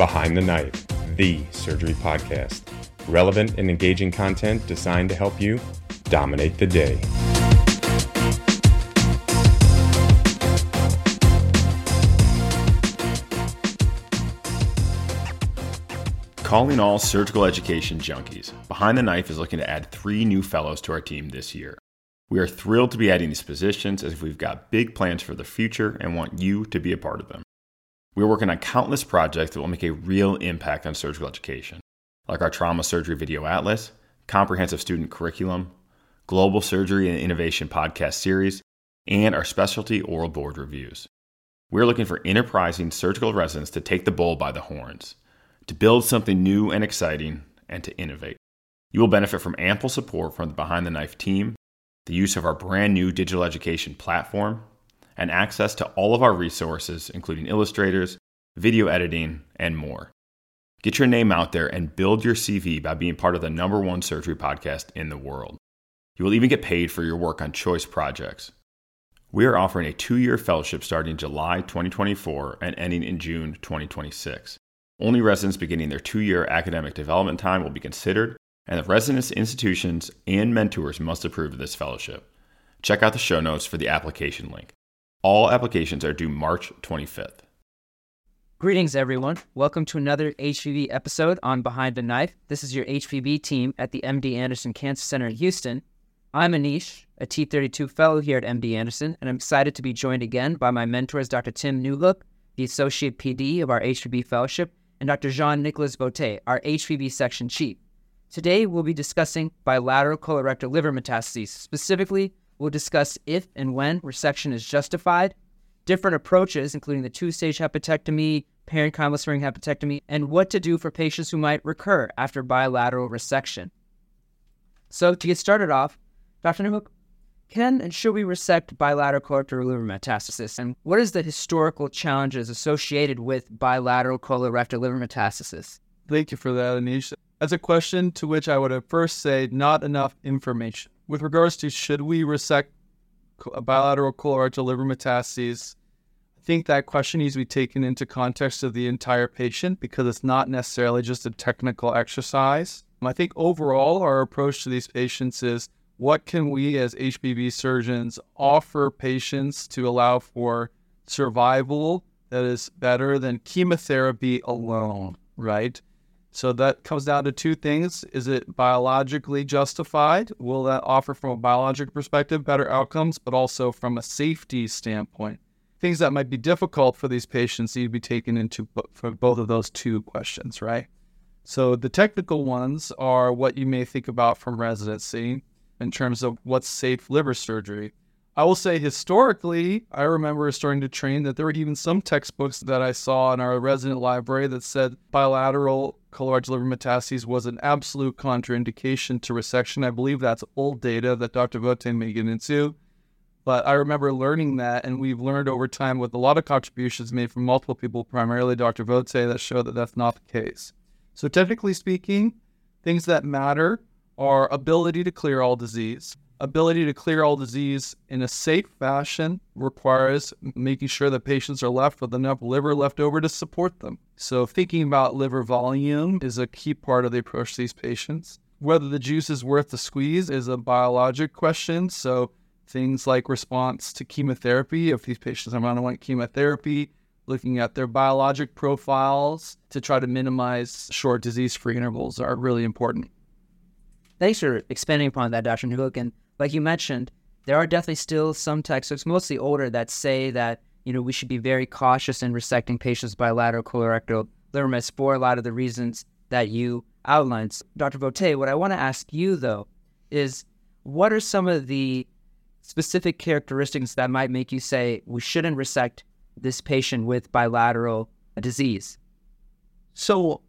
Behind the Knife, the surgery podcast. Relevant and engaging content designed to help you dominate the day. Calling all surgical education junkies, Behind the Knife is looking to add three new fellows to our team this year. We are thrilled to be adding these positions as we've got big plans for the future and want you to be a part of them. We're working on countless projects that will make a real impact on surgical education, like our Trauma Surgery Video Atlas, Comprehensive Student Curriculum, Global Surgery and Innovation podcast series, and our specialty oral board reviews. We're looking for enterprising surgical residents to take the bull by the horns to build something new and exciting, and to innovate. You will benefit from ample support from the Behind the Knife team, the use of our brand new digital education platform, and access to all of our resources, including illustrators, video editing, and more. Get your name out there and build your CV by being part of the number one surgery podcast in the world. You will even get paid for your work on choice projects. We are offering a two year fellowship starting July 2024 and ending in June 2026. Only residents beginning their two year academic development time will be considered, and the residents, institutions, and mentors must approve of this fellowship. Check out the show notes for the application link. All applications are due March 25th. Greetings, everyone. Welcome to another HPB episode on Behind the Knife. This is your HPB team at the MD Anderson Cancer Center in Houston. I'm Anish, a T32 fellow here at MD Anderson, and I'm excited to be joined again by my mentors, Dr. Tim Newhook, the Associate PD of our HPB Fellowship, and Dr. Jean Nicolas Vauthey, our HPB section chief. Today, we'll be discussing bilateral colorectal liver metastases. Specifically, we'll discuss if and when resection is justified, different approaches, including the two stage hepatectomy, parenchymal sparing hepatectomy, and what to do for patients who might recur after bilateral resection. So, to get started off, Dr. Newhook, can and should we resect bilateral colorectal liver metastasis? And what is the historical challenges associated with bilateral colorectal liver metastasis? Thank you for that, Anish. That's a question to which I would at first say not enough information. With regards to should we resect uh, bilateral colorectal liver metastases, I think that question needs to be taken into context of the entire patient because it's not necessarily just a technical exercise. I think overall, our approach to these patients is what can we as HPB surgeons offer patients to allow for survival that is better than chemotherapy alone, right? So that comes down to two things. Is it biologically justified? Will that offer, from a biologic perspective, better outcomes, but also from a safety standpoint? Things that might be difficult for these patients need to be taken into for both of those two questions, right? So the technical ones are what you may think about from residency in terms of what's safe liver surgery. I will say historically, I remember starting to train that there were even some textbooks that I saw in our resident library that said bilateral colorectal liver metastases was an absolute contraindication to resection. I believe that's old data that Dr. Vauthey may get into. But I remember learning that, and we've learned over time with a lot of contributions made from multiple people, primarily Dr. Vauthey, that show that that's not the case. So, technically speaking, things that matter are ability to clear all disease. Ability to clear all disease in a safe fashion requires making sure that patients are left with enough liver left over to support them. So, thinking about liver volume is a key part of the approach to these patients. Whether the juice is worth the squeeze is a biologic question. So, things like response to chemotherapy, if these patients are on chemotherapy, looking at their biologic profiles to try to minimize short disease free intervals are really important. Thanks for expanding upon that, Dr. Newhook. And like you mentioned, there are definitely still some textbooks, mostly older, that say that you know we should be very cautious in resecting patients bilateral colorectal liver for a lot of the reasons that you outlined. Dr. Vauthey, what I want to ask you though is what are some of the specific characteristics that might make you say we shouldn't resect this patient with bilateral disease? So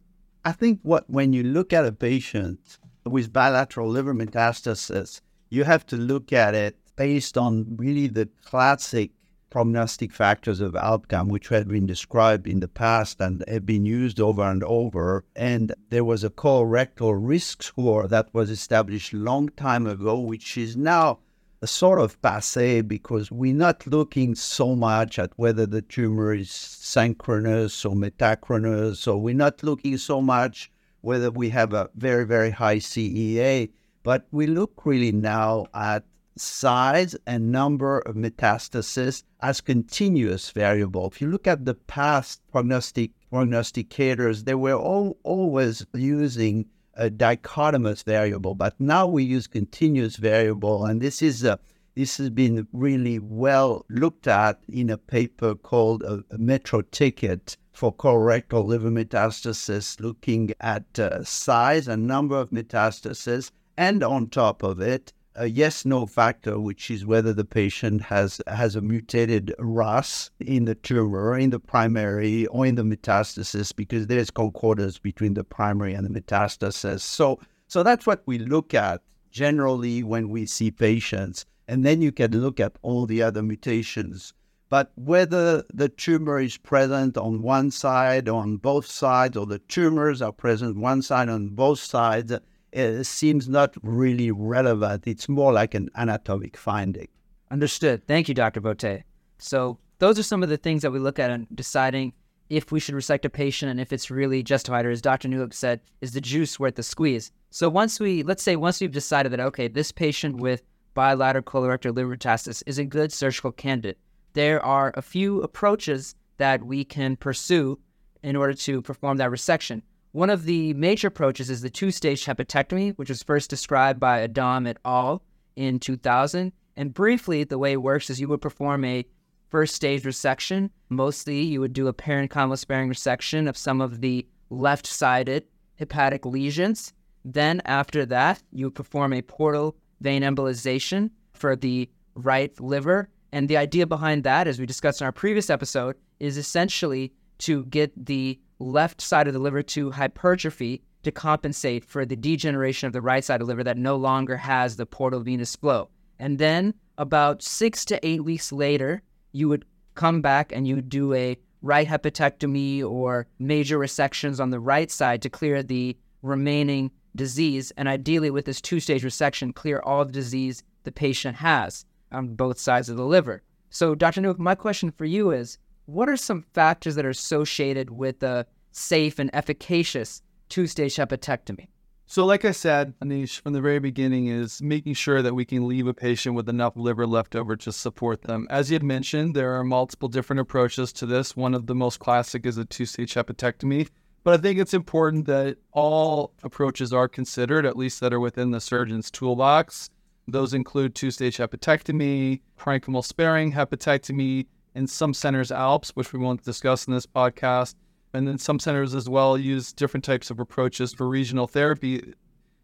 I think what when you look at a patient with bilateral liver metastasis, you have to look at it based on really the classic prognostic factors of outcome, which had been described in the past and have been used over and over. And there was a colorectal risk score that was established long time ago, which is now a sort of passe because we're not looking so much at whether the tumor is synchronous or metachronous, or we're not looking so much whether we have a very, very high CEA, but we look really now at size and number of metastases as continuous variable. If you look at the past prognostic prognosticators, they were all, always using a dichotomous variable, but now we use continuous variable, and this is a this has been really well looked at in a paper called a, a Metroticket for colorectal liver metastasis, looking at uh, size and number of metastases, and on top of it, a yes no factor, which is whether the patient has has a mutated RAS in the tumor, in the primary, or in the metastasis, because there's concordance between the primary and the metastasis. So, so that's what we look at generally when we see patients, and then you can look at all the other mutations. But whether the tumor is present on one side on both sides, or the tumors are present one side on both sides, it seems not really relevant. It's more like an anatomic finding. Understood. Thank you, Dr. Vauthey. So those are some of the things that we look at in deciding if we should resect a patient and if it's really justified, or as Dr. Newhook said, is the juice worth the squeeze? So once we, let's say, once we've decided that, okay, this patient with bilateral colorectal liver metastasis is a good surgical candidate, there are a few approaches that we can pursue in order to perform that resection. One of the major approaches is the two stage hepatectomy, which was first described by Adam et al. in 2000. And briefly, the way it works is you would perform a first stage resection. Mostly, you would do a parenchymal sparing resection of some of the left sided hepatic lesions. Then, after that, you would perform a portal vein embolization for the right liver. And the idea behind that, as we discussed in our previous episode, is essentially to get the left side of the liver to hypertrophy to compensate for the degeneration of the right side of the liver that no longer has the portal venous flow. And then about six to eight weeks later, you would come back and you would do a right hepatectomy or major resections on the right side to clear the remaining disease. And ideally, with this two stage resection, clear all the disease the patient has on both sides of the liver. So, Dr. Newhook, my question for you is what are some factors that are associated with a safe and efficacious two stage hepatectomy? So, like I said, Anish, from the very beginning, is making sure that we can leave a patient with enough liver left over to support them. As you had mentioned, there are multiple different approaches to this. One of the most classic is a two stage hepatectomy. But I think it's important that all approaches are considered, at least that are within the surgeon's toolbox. Those include two stage hepatectomy, parenchymal sparing hepatectomy, in some centers ALPPS, which we won't discuss in this podcast. And then some centers as well use different types of approaches for regional therapy.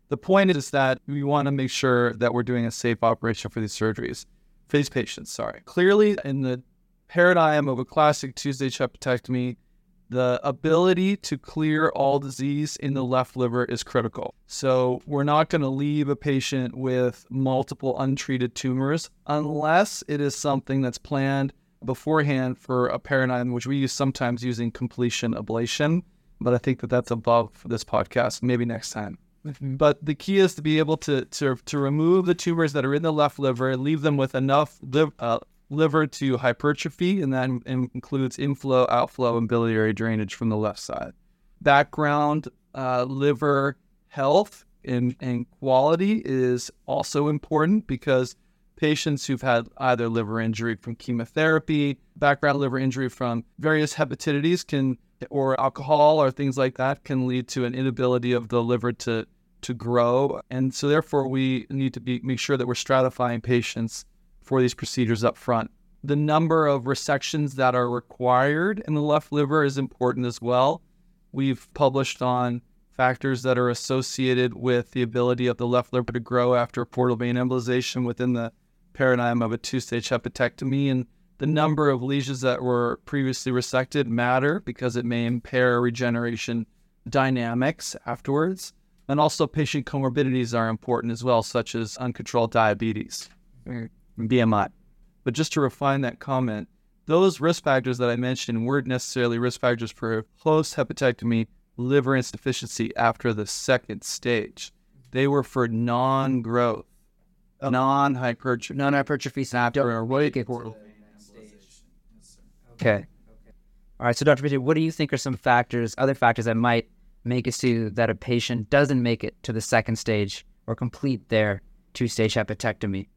The point is that we want to make sure that we're doing a safe operation for these surgeries, for these patients, sorry. Clearly, in the paradigm of a classic Tuesday stage hepatectomy, the ability to clear all disease in the left liver is critical. So, we're not going to leave a patient with multiple untreated tumors unless it is something that's planned beforehand for a paradigm which we use sometimes using completion ablation, but I think that that's above this podcast. Maybe next time. But the key is to be able to, to to remove the tumors that are in the left liver, leave them with enough uh, liver to hypertrophy, and that includes inflow, outflow, and biliary drainage from the left side. Background uh, liver health and, and quality is also important because patients who've had either liver injury from chemotherapy, background liver injury from various hepatitides can or alcohol or things like that can lead to an inability of the liver to to grow. And so therefore we need to be make sure that we're stratifying patients for these procedures up front. The number of resections that are required in the left liver is important as well. We've published on factors that are associated with the ability of the left liver to grow after portal vein embolization within the paradigm of a two stage hepatectomy. And the number of lesions that were previously resected matter because it may impair regeneration dynamics afterwards. And also, patient comorbidities are important as well, such as uncontrolled diabetes, BMI. But just to refine that comment, those risk factors that I mentioned weren't necessarily risk factors for post hepatectomy liver insufficiency after the second stage. They were for non growth Oh. non-hypertrophy. non-hypertrophy After a right get- portal. Okay. All right. So, Dr. Vijay, what do you think are some factors, other factors that might make it so that a patient doesn't make it to the second stage or complete their two-stage hepatectomy?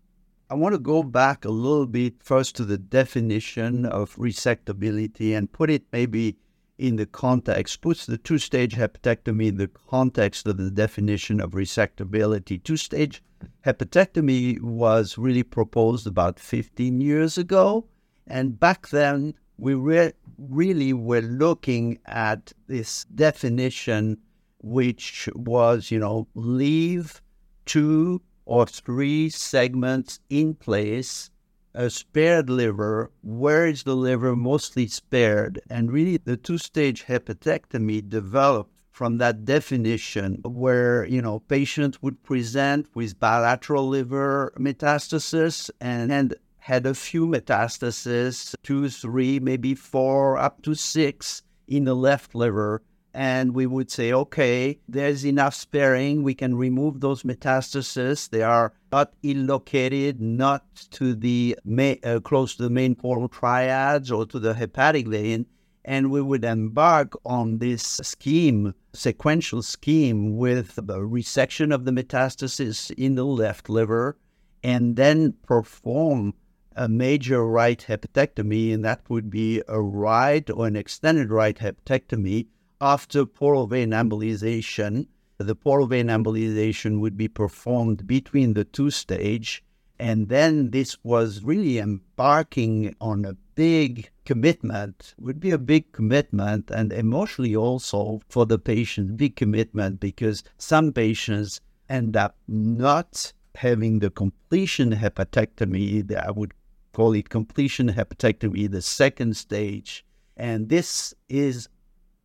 I want to go back a little bit first to the definition of resectability and put it maybe in the context, puts the two stage hepatectomy in the context of the definition of resectability. Two stage hepatectomy was really proposed about 15 years ago. And back then, we re- really were looking at this definition, which was, you know, leave two or three segments in place, a spared liver. Where is the liver mostly spared? And really, the two stage hepatectomy developed from that definition where, you know, patients would present with bilateral liver metastasis and, and had a few metastases, two, three, maybe four, up to six in the left liver and we would say, okay, there's enough sparing. We can remove those metastases. They are not ill-located, not to the ma- uh, close to the main portal triads or to the hepatic vein, and we would embark on this scheme, sequential scheme, with the resection of the metastasis in the left liver, and then perform a major right hepatectomy, and that would be a right or an extended right hepatectomy after portal vein embolization, the portal vein embolization would be performed between the two stage. And then this was really embarking on a big commitment, would be a big commitment, and emotionally also for the patient, big commitment because some patients end up not having the completion hepatectomy. I would call it completion hepatectomy, the second stage. And this is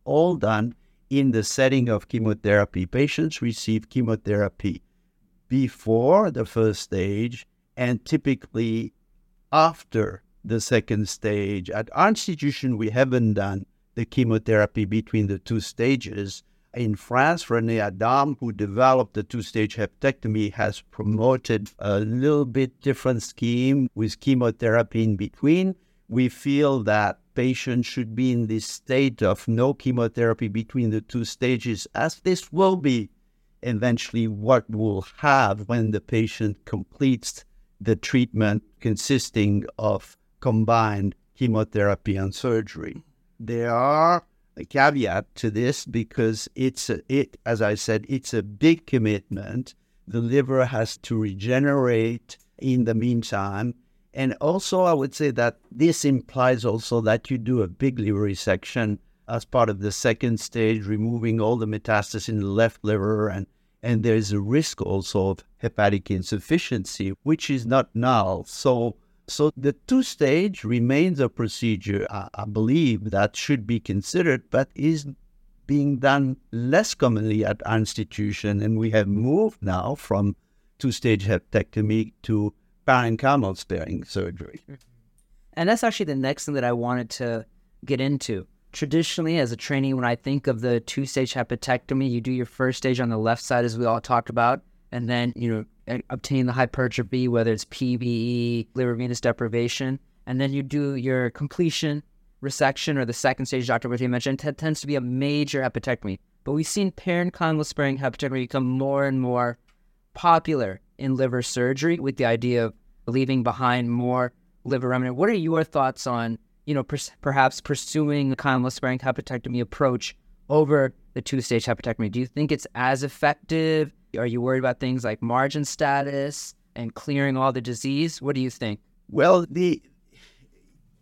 all done in the setting of chemotherapy. Patients receive chemotherapy before the first stage and typically after the second stage. At our institution, we haven't done the chemotherapy between the two stages. In France, René Adam, who developed the two stage hepatectomy, has promoted a little bit different scheme with chemotherapy in between. We feel that patients should be in this state of no chemotherapy between the two stages, as this will be eventually what we'll have when the patient completes the treatment consisting of combined chemotherapy and surgery. There are a caveat to this because it's a, it as I said it's a big commitment. The liver has to regenerate in the meantime and also, I would say that this implies also that you do a big liver resection as part of the second stage, removing all the metastasis in the left liver. And, and there is a risk also of hepatic insufficiency, which is not null. So, so the two stage remains a procedure, I, I believe, that should be considered, but is being done less commonly at our institution. And we have moved now from two stage hepatectomy to parenchymal sparing surgery. And that's actually the next thing that I wanted to get into. Traditionally, as a trainee, when I think of the two stage hepatectomy, you do your first stage on the left side, as we all talked about, and then, you know, obtain the hypertrophy, whether it's PVE, liver venous deprivation, and then you do your completion resection or the second stage, Dr. Vauthey mentioned, t- tends to be a major hepatectomy. But we've seen parent parenchymal sparing hepatectomy become more and more popular in liver surgery with the idea of leaving behind more liver remnant. What are your thoughts on, you know, per- perhaps pursuing the chymal sparing hepatectomy approach over the two stage hepatectomy? Do you think it's as effective? Are you worried about things like margin status and clearing all the disease? What do you think? Well, the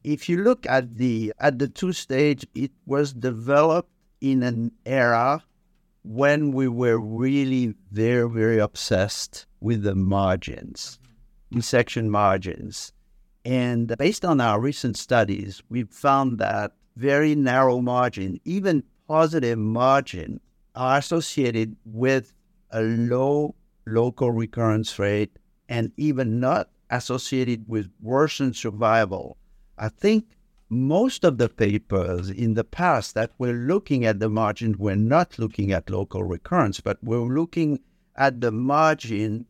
if you look at the at the two stage, it was developed in an era when we were really very very obsessed with the margins, section margins, and based on our recent studies, we've found that very narrow margin, even positive margin, are associated with a low local recurrence rate and even not associated with worsened survival. I think most of the papers in the past that were looking at the margin were not looking at local recurrence, but were looking at the margin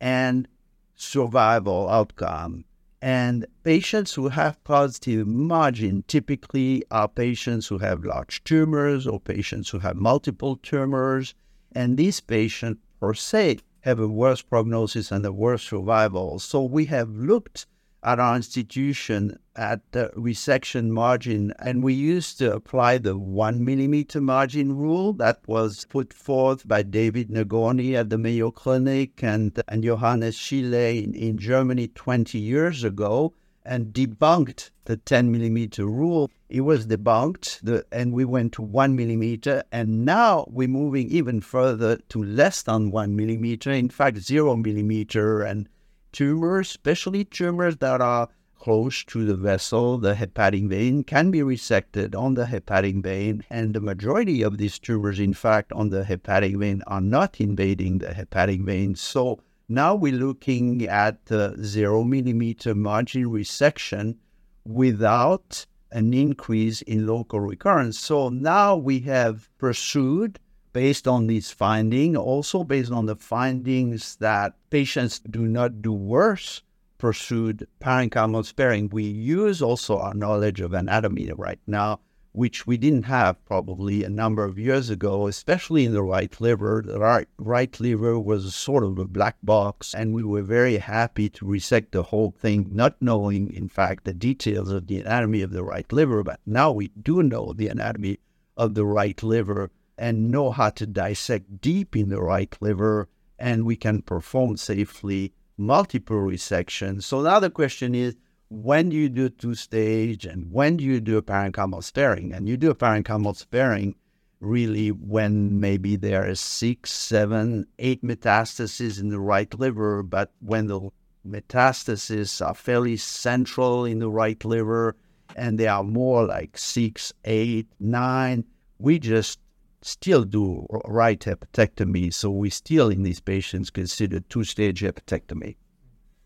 and survival outcome. And patients who have positive margin typically are patients who have large tumors or patients who have multiple tumors. And these patients, per se, have a worse prognosis and a worse survival. So we have looked at our institution at the resection margin, and we used to apply the one millimeter margin rule that was put forth by David Nagorney at the Mayo Clinic and, and Johannes Scheele in, in Germany 20 years ago and debunked the 10 millimeter rule. It was debunked, the, and we went to one millimeter. And now we're moving even further to less than one millimeter, in fact, zero millimeter. And tumors, especially tumors that are close to the vessel, the hepatic vein, can be resected on the hepatic vein. And the majority of these tumors, in fact, on the hepatic vein are not invading the hepatic vein. So now we're looking at zero millimeter margin resection without an increase in local recurrence. So now we have pursued based on these findings, also based on the findings that patients do not do worse pursued parenchymal sparing. We use also our knowledge of anatomy right now, which we didn't have probably a number of years ago, especially in the right liver. The right, right liver was sort of a black box, and we were very happy to resect the whole thing, not knowing, in fact, the details of the anatomy of the right liver. But now we do know the anatomy of the right liver and know how to dissect deep in the right liver, and we can perform safely multiple resections. So now the question is, when do you do two stage and when do you do a parenchymal sparing? And you do a parenchymal sparing really when maybe there is six, seven, eight metastases in the right liver, but when the metastases are fairly central in the right liver and they are more like six, eight, nine, we just still do right hepatectomy. So we still, in these patients, consider two stage hepatectomy.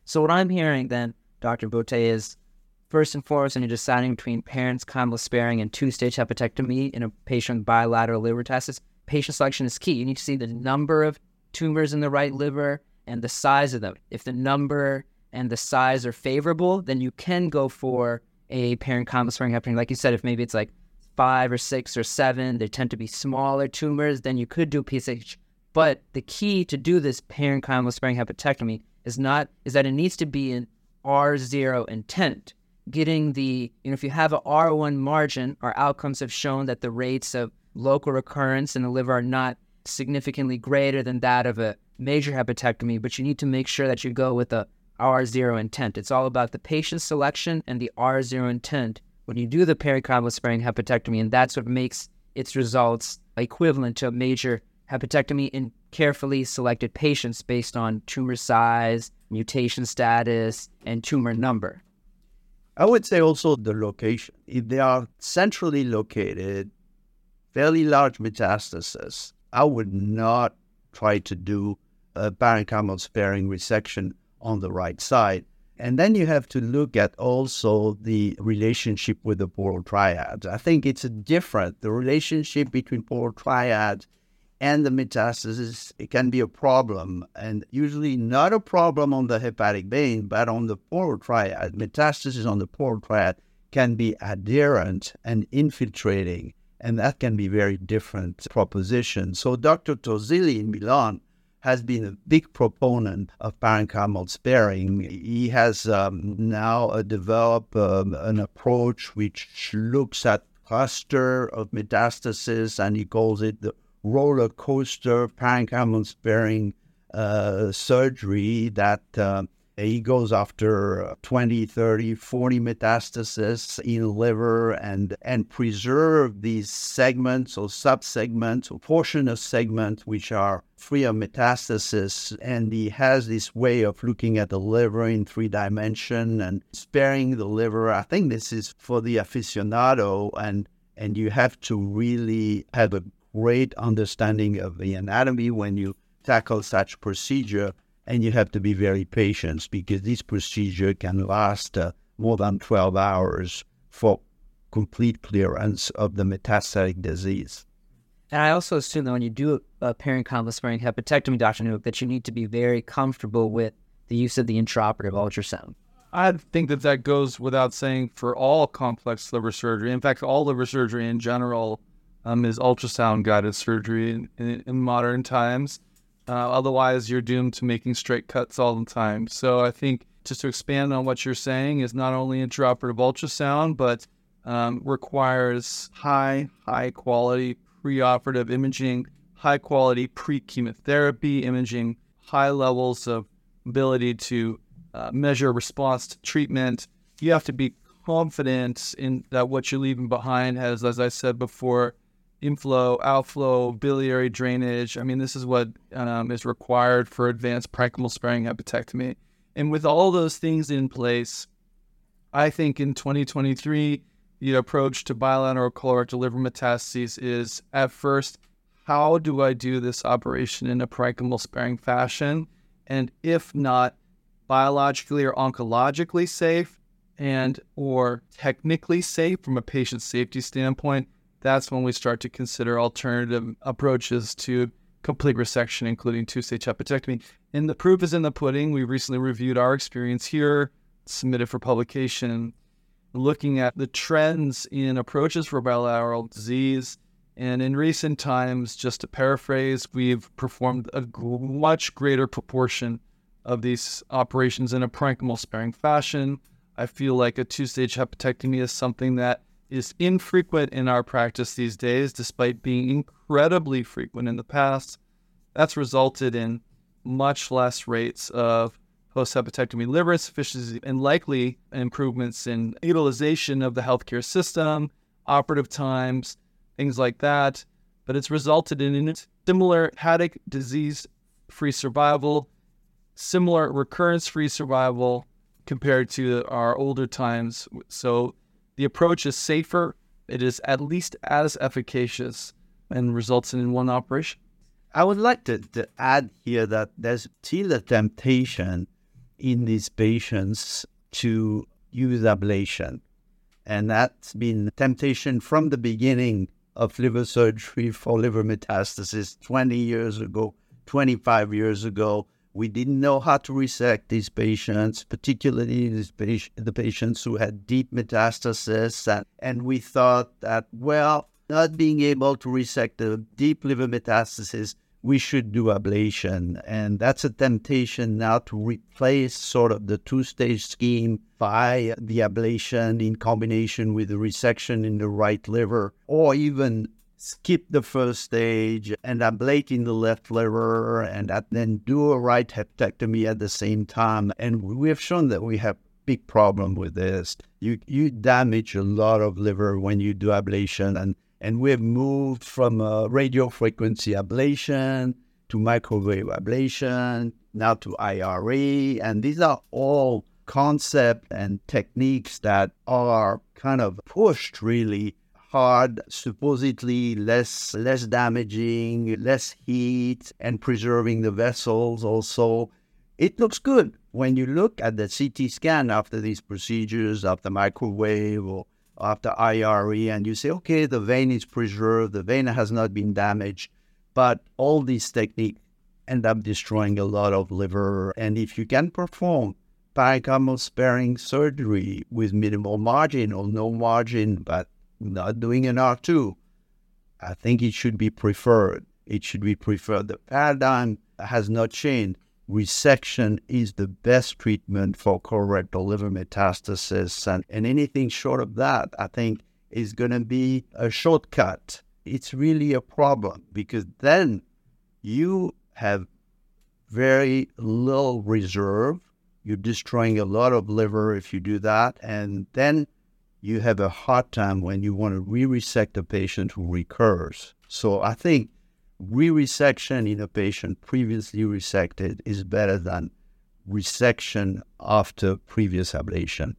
So, what I'm hearing then, Dr. Vauthey, is first and foremost, when you're deciding between parenchymal sparing and two stage hepatectomy in a patient with bilateral liver metastasis, patient selection is key. You need to see the number of tumors in the right liver and the size of them. If the number and the size are favorable, then you can go for a parenchymal sparing hepatectomy. Like you said, if maybe it's like five or six or seven, they tend to be smaller tumors, then you could do PSH. But the key to do this parenchymal sparing hepatectomy is not is that it needs to be an R0 intent. Getting the, you know, if you have an R1 margin, our outcomes have shown that the rates of local recurrence in the liver are not significantly greater than that of a major hepatectomy, but you need to make sure that you go with a R0 intent. It's all about the patient selection and the R0 intent when you do the parenchymal sparing hepatectomy, and that's what makes its results equivalent to a major hepatectomy in carefully selected patients based on tumor size, mutation status, and tumor number. I would say also the location. If they are centrally located, fairly large metastasis, I would not try to do a parenchymal sparing resection on the right side. And then you have to look at also the relationship with the portal triad. I think it's different. The relationship between portal triad and the metastasis it can be a problem, and usually not a problem on the hepatic vein, but on the portal triad. Metastasis on the portal triad can be adherent and infiltrating, and that can be very different proposition. So Dr. Torzilli in Milan has been a big proponent of parenchymal sparing. He has um, now uh, developed um, an approach which looks at cluster of metastasis, and he calls it the roller coaster parenchymal sparing uh, surgery that uh, he goes after uh, 20, 30, 40 metastases in liver and, and preserve these segments or subsegments or portion of segments which are free of metastasis. And he has this way of looking at the liver in three dimension and sparing the liver. I think this is for the aficionado and and you have to really have a great understanding of the anatomy when you tackle such procedure and you have to be very patient because this procedure can last uh, more than 12 hours for complete clearance of the metastatic disease. And I also assume that when you do a parenchymal sparing hepatectomy, Dr. Newhook, that you need to be very comfortable with the use of the intraoperative ultrasound? I think that that goes without saying for all complex liver surgery. In fact, all liver surgery in general um, is ultrasound guided surgery in, in, in modern times. Uh, otherwise, you're doomed to making straight cuts all the time. So I think just to expand on what you're saying is not only intraoperative ultrasound, but um, requires high, high quality preoperative imaging, high quality pre chemotherapy imaging, high levels of ability to uh, measure response to treatment. You have to be confident in that what you're leaving behind has, as I said before, inflow, outflow, biliary drainage. I mean, this is what um, is required for advanced parenchymal sparing hepatectomy. And with all those things in place, I think in 2023, the approach to bilateral colorectal liver metastases is at first, how do I do this operation in a parenchymal sparing fashion? And if not, biologically or oncologically safe and or technically safe from a patient safety standpoint, that's when we start to consider alternative approaches to complete resection, including two-stage hepatectomy. And the proof is in the pudding. We recently reviewed our experience here, submitted for publication, looking at the trends in approaches for bilateral disease. And in recent times, just to paraphrase, we've performed a much greater proportion of these operations in a parenchymal sparing fashion. I feel like a two stage hepatectomy is something that is infrequent in our practice these days, despite being incredibly frequent in the past. That's resulted in much less rates of post hepatectomy liver insufficiency and likely improvements in utilization of the healthcare system, operative times, things like that. But it's resulted in similar hepatic disease free survival similar recurrence free survival compared to our older times. So the approach is safer, it is at least as efficacious, and results in one operation. I would like to, to add here that there's still a temptation in these patients to use ablation. And that's been temptation from the beginning of liver surgery for liver metastasis 20 years ago, 25 years ago. We didn't know how to resect these patients, particularly these the patients who had deep metastasis. And, and we thought that, well, not being able to resect the deep liver metastasis, we should do ablation. And that's a temptation now to replace sort of the two stage scheme by the ablation in combination with the resection in the right liver, or even skip the first stage and ablate in the left liver and then do a right hepatectomy at the same time. And we have shown that we have big problem with this. You you damage a lot of liver when you do ablation and and we've moved from uh, radio frequency ablation to microwave ablation, now to IRE, and these are all concepts and techniques that are kind of pushed really hard, supposedly less less damaging, less heat, and preserving the vessels also. It looks good when you look at the CT scan after these procedures, after microwave or after IRE, and you say, okay, the vein is preserved, the vein has not been damaged, but all these techniques end up destroying a lot of liver. And if you can perform parenchymal sparing surgery with minimal margin or no margin, but not doing an R2, I think it should be preferred. It should be preferred. The paradigm has not changed. Resection is the best treatment for colorectal liver metastasis, and, and anything short of that, I think, is going to be a shortcut. It's really a problem because then you have very little reserve. You're destroying a lot of liver if you do that, and then you have a hard time when you want to re-resect a patient who recurs. So I think re-resection in a patient previously resected is better than resection after previous ablation.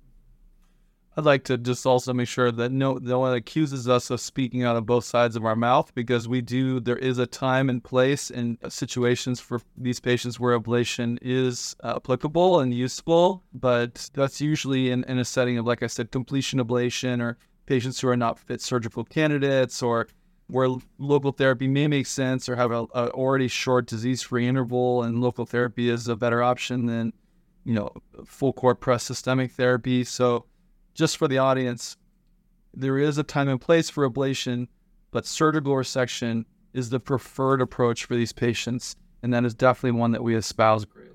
I'd like to just also make sure that no, no one accuses us of speaking out of both sides of our mouth because we do. There is a time and place and situations for these patients where ablation is uh, applicable and useful, but that's usually in, in a setting of, like I said, completion ablation or patients who are not fit surgical candidates or where local therapy may make sense or have a, a already short disease-free interval and local therapy is a better option than you know, full court press systemic therapy. So, just for the audience, there is a time and place for ablation, but surgical resection is the preferred approach for these patients. And that is definitely one that we espouse greatly.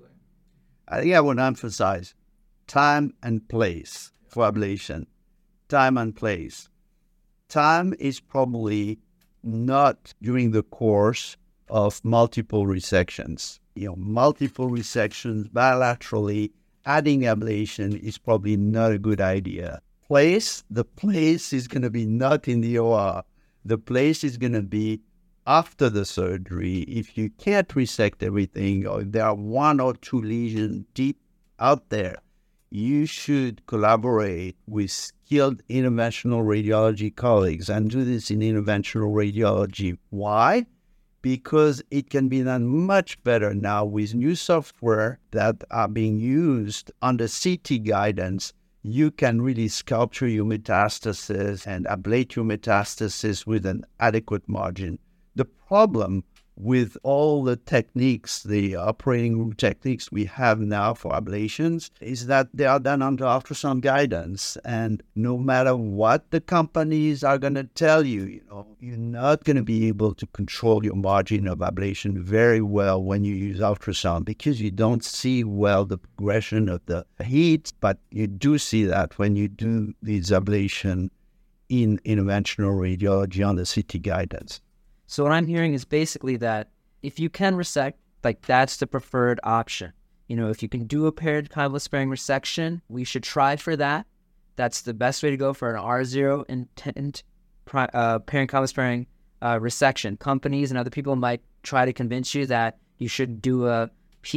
I think I would emphasize time and place for ablation. Time and place. Time is probably not during the course of multiple resections. You know, multiple resections bilaterally, adding ablation is probably not a good idea. Place, the place is going to be not in the OR. The place is going to be after the surgery. If you can't resect everything, or there are one or two lesions deep out there, you should collaborate with skilled interventional radiology colleagues and do this in interventional radiology. Why? Because it can be done much better now with new software that are being used under CT guidance. You can really sculpture your metastasis and ablate your metastasis with an adequate margin. The problem with all the techniques, the operating room techniques we have now for ablations, is that they are done under ultrasound guidance. And no matter what the companies are going to tell you, you know, you're not going to be able to control your margin of ablation very well when you use ultrasound because you don't see well the progression of the heat, but you do see that when you do these ablation in interventional radiology under CT guidance. So what I'm hearing is basically that if you can resect, like that's the preferred option. You know, if you can do a paired parenchymal sparing resection, we should try for that. That's the best way to go for an R0 intent uh, parenchymal sparing uh, resection. Companies and other people might try to convince you that you should do a,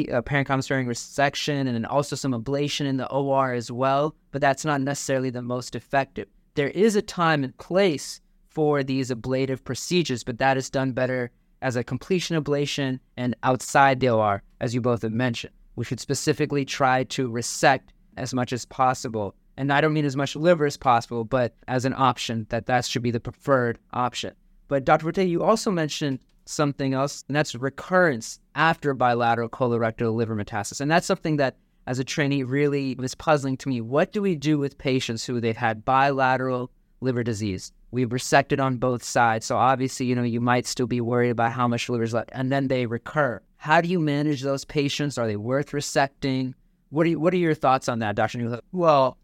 a parenchymal sparing resection and then also some ablation in the OR as well, but that's not necessarily the most effective. There is a time and place for these ablative procedures, but that is done better as a completion ablation and outside the OR, as you both have mentioned. We should specifically try to resect as much as possible. And I don't mean as much liver as possible, but as an option, that that should be the preferred option. But Dr. Vauthey, you also mentioned something else, and that's recurrence after bilateral colorectal liver metastasis. And that's something that, as a trainee, really was puzzling to me. What do we do with patients who they've had bilateral liver disease? We've resected on both sides. So obviously, you know, you might still be worried about how much liver is left. And then they recur. How do you manage those patients? Are they worth resecting? What are, you, what are your thoughts on that, Dr. Newhook? Well,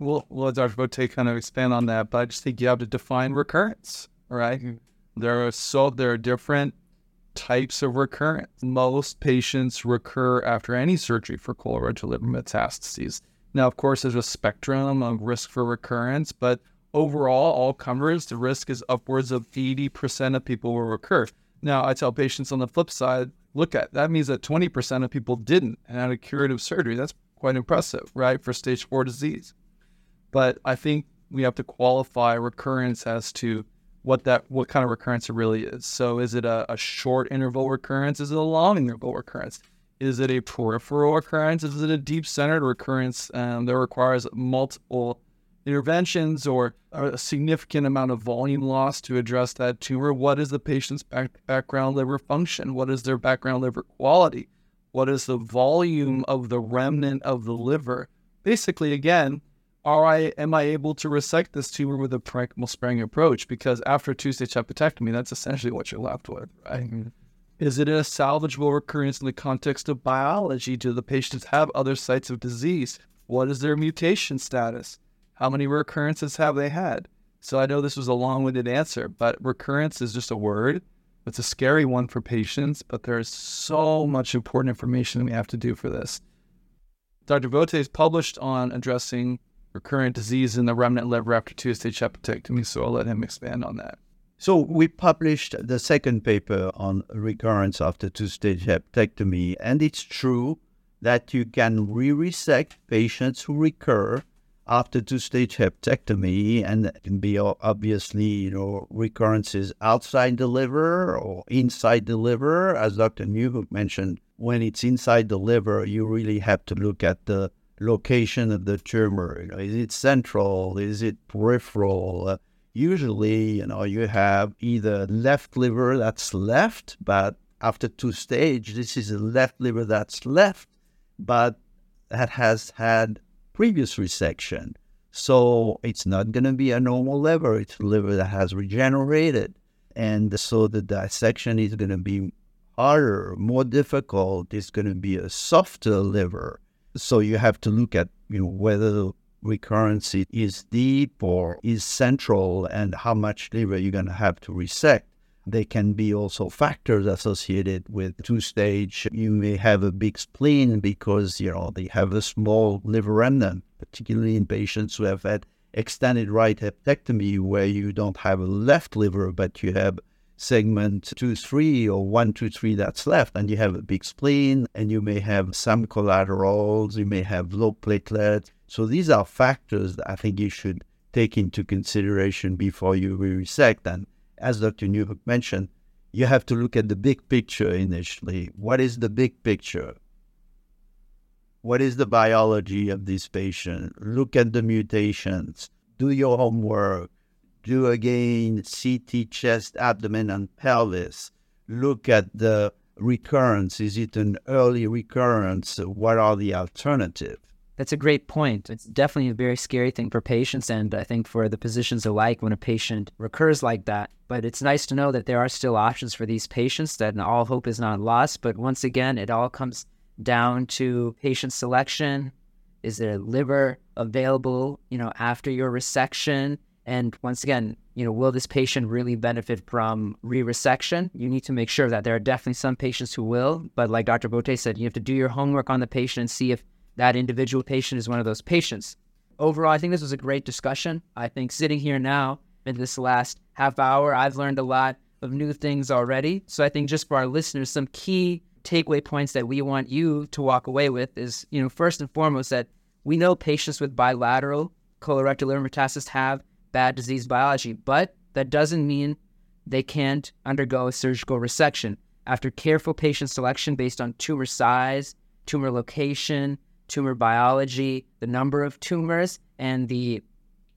we'll, we'll let Dr. Vauthey kind of expand on that, but I just think you have to define recurrence, right? Mm-hmm. There are so there are different types of recurrence. Most patients recur after any surgery for colorectal liver metastases. Now, of course, there's a spectrum of risk for recurrence, but overall, all comers, the risk is upwards of 80% of people will recur. Now, I tell patients on the flip side, look at that means that 20% of people didn't and had a curative surgery. That's quite impressive, right, for stage four disease. But I think we have to qualify recurrence as to what that what kind of recurrence it really is. So is it a, a short interval recurrence? Is it a long interval recurrence? Is it a peripheral recurrence? Is it a deep centered recurrence um, that requires multiple interventions or a significant amount of volume loss to address that tumor? What is the patient's back, background liver function? What is their background liver quality? What is the volume of the remnant of the liver? Basically, again, are I am I able to resect this tumor with a parenchymal sparing approach? Because after two-stage hepatectomy, that's essentially what you're left with, right? Mm-hmm. Is it a salvageable recurrence in the context of biology? Do the patients have other sites of disease? What is their mutation status? How many recurrences have they had? So I know this was a long winded answer, but recurrence is just a word. It's a scary one for patients, but there's so much important information we have to do for this. Dr. Vauthey has published on addressing recurrent disease in the remnant liver after two stage hepatectomy, so I'll let him expand on that. So we published the second paper on recurrence after two stage hepatectomy, and it's true that you can re resect patients who recur after two-stage hepatectomy, and it can be obviously, you know, recurrences outside the liver or inside the liver. As Dr. Newhook mentioned, when it's inside the liver, you really have to look at the location of the tumor. You know, is it central? Is it peripheral? Uh, usually, you know, you have either left liver that's left, but after two stage, this is a left liver that's left, but that has had previous resection. So it's not going to be a normal liver. It's liver that has regenerated. And so the dissection is going to be harder, more difficult. It's going to be a softer liver. So you have to look at you know whether recurrence is deep or is central and how much liver you're going to have to resect. There can be also factors associated with two stage. You may have a big spleen because you know they have a small liver remnant particularly in patients who have had extended right hepatectomy, where you don't have a left liver, but you have segment 2 3 or 1 2 3 that's left, and you have a big spleen, and you may have some collaterals, you may have low platelets. So these are factors that I think you should take into consideration before you resect. And as Dr. Newhook mentioned, you have to look at the big picture initially. What is the big picture? What is the biology of this patient? Look at the mutations. Do your homework. Do again CT chest, abdomen, and pelvis. Look at the recurrence. Is it an early recurrence? What are the alternatives? That's a great point. It's definitely a very scary thing for patients and I think for the physicians alike when a patient recurs like that. But it's nice to know that there are still options for these patients, that all hope is not lost. But once again, it all comes down to patient selection. Is there liver available, you know, after your resection? And once again, you know, will this patient really benefit from re-resection? You need to make sure that there are definitely some patients who will, but like Dr. Vauthey said, you have to do your homework on the patient and see if that individual patient is one of those patients. Overall, I think this was a great discussion. I think sitting here now in this last half hour, I've learned a lot of new things already. So I think just for our listeners, some key takeaway points that we want you to walk away with is, you know, first and foremost that we know patients with bilateral colorectal liver metastasis have bad disease biology, but that doesn't mean they can't undergo a surgical resection. After careful patient selection based on tumor size, tumor location, tumor biology, the number of tumors, and the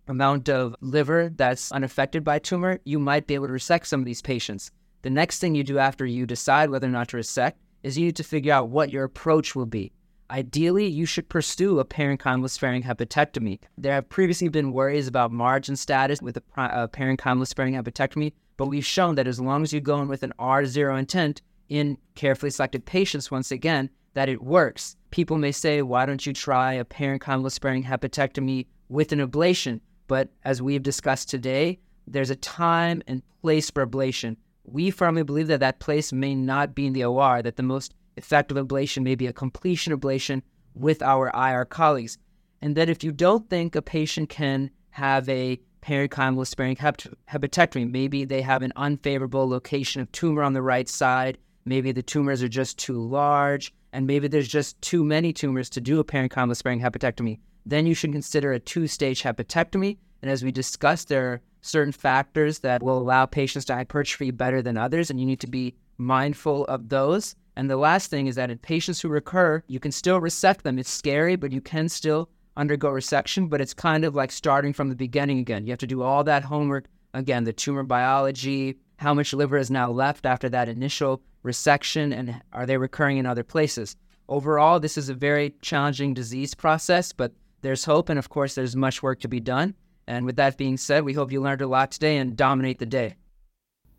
amount of liver that's unaffected by tumor, you might be able to resect some of these patients. The next thing you do after you decide whether or not to resect is you need to figure out what your approach will be. Ideally, you should pursue a parenchymal sparing hepatectomy. There have previously been worries about margin status with a, a parenchymal sparing hepatectomy, but we've shown that as long as you go in with an R0 intent in carefully selected patients, once again, that it works. People may say, why don't you try a parenchymal sparing hepatectomy with an ablation? But as we've discussed today, there's a time and place for ablation we firmly believe that that place may not be in the OR, that the most effective ablation may be a completion ablation with our IR colleagues. And that if you don't think a patient can have a parenchymal sparing hepatectomy, maybe they have an unfavorable location of tumor on the right side, maybe the tumors are just too large, and maybe there's just too many tumors to do a parenchymal sparing hepatectomy, then you should consider a two stage hepatectomy. And as we discussed, there are certain factors that will allow patients to hypertrophy better than others, and you need to be mindful of those. And the last thing is that in patients who recur, you can still resect them. It's scary, but you can still undergo resection, but it's kind of like starting from the beginning again. You have to do all that homework again the tumor biology, how much liver is now left after that initial resection, and are they recurring in other places. Overall, this is a very challenging disease process, but there's hope, and of course, there's much work to be done. And with that being said, we hope you learned a lot today and dominate the day.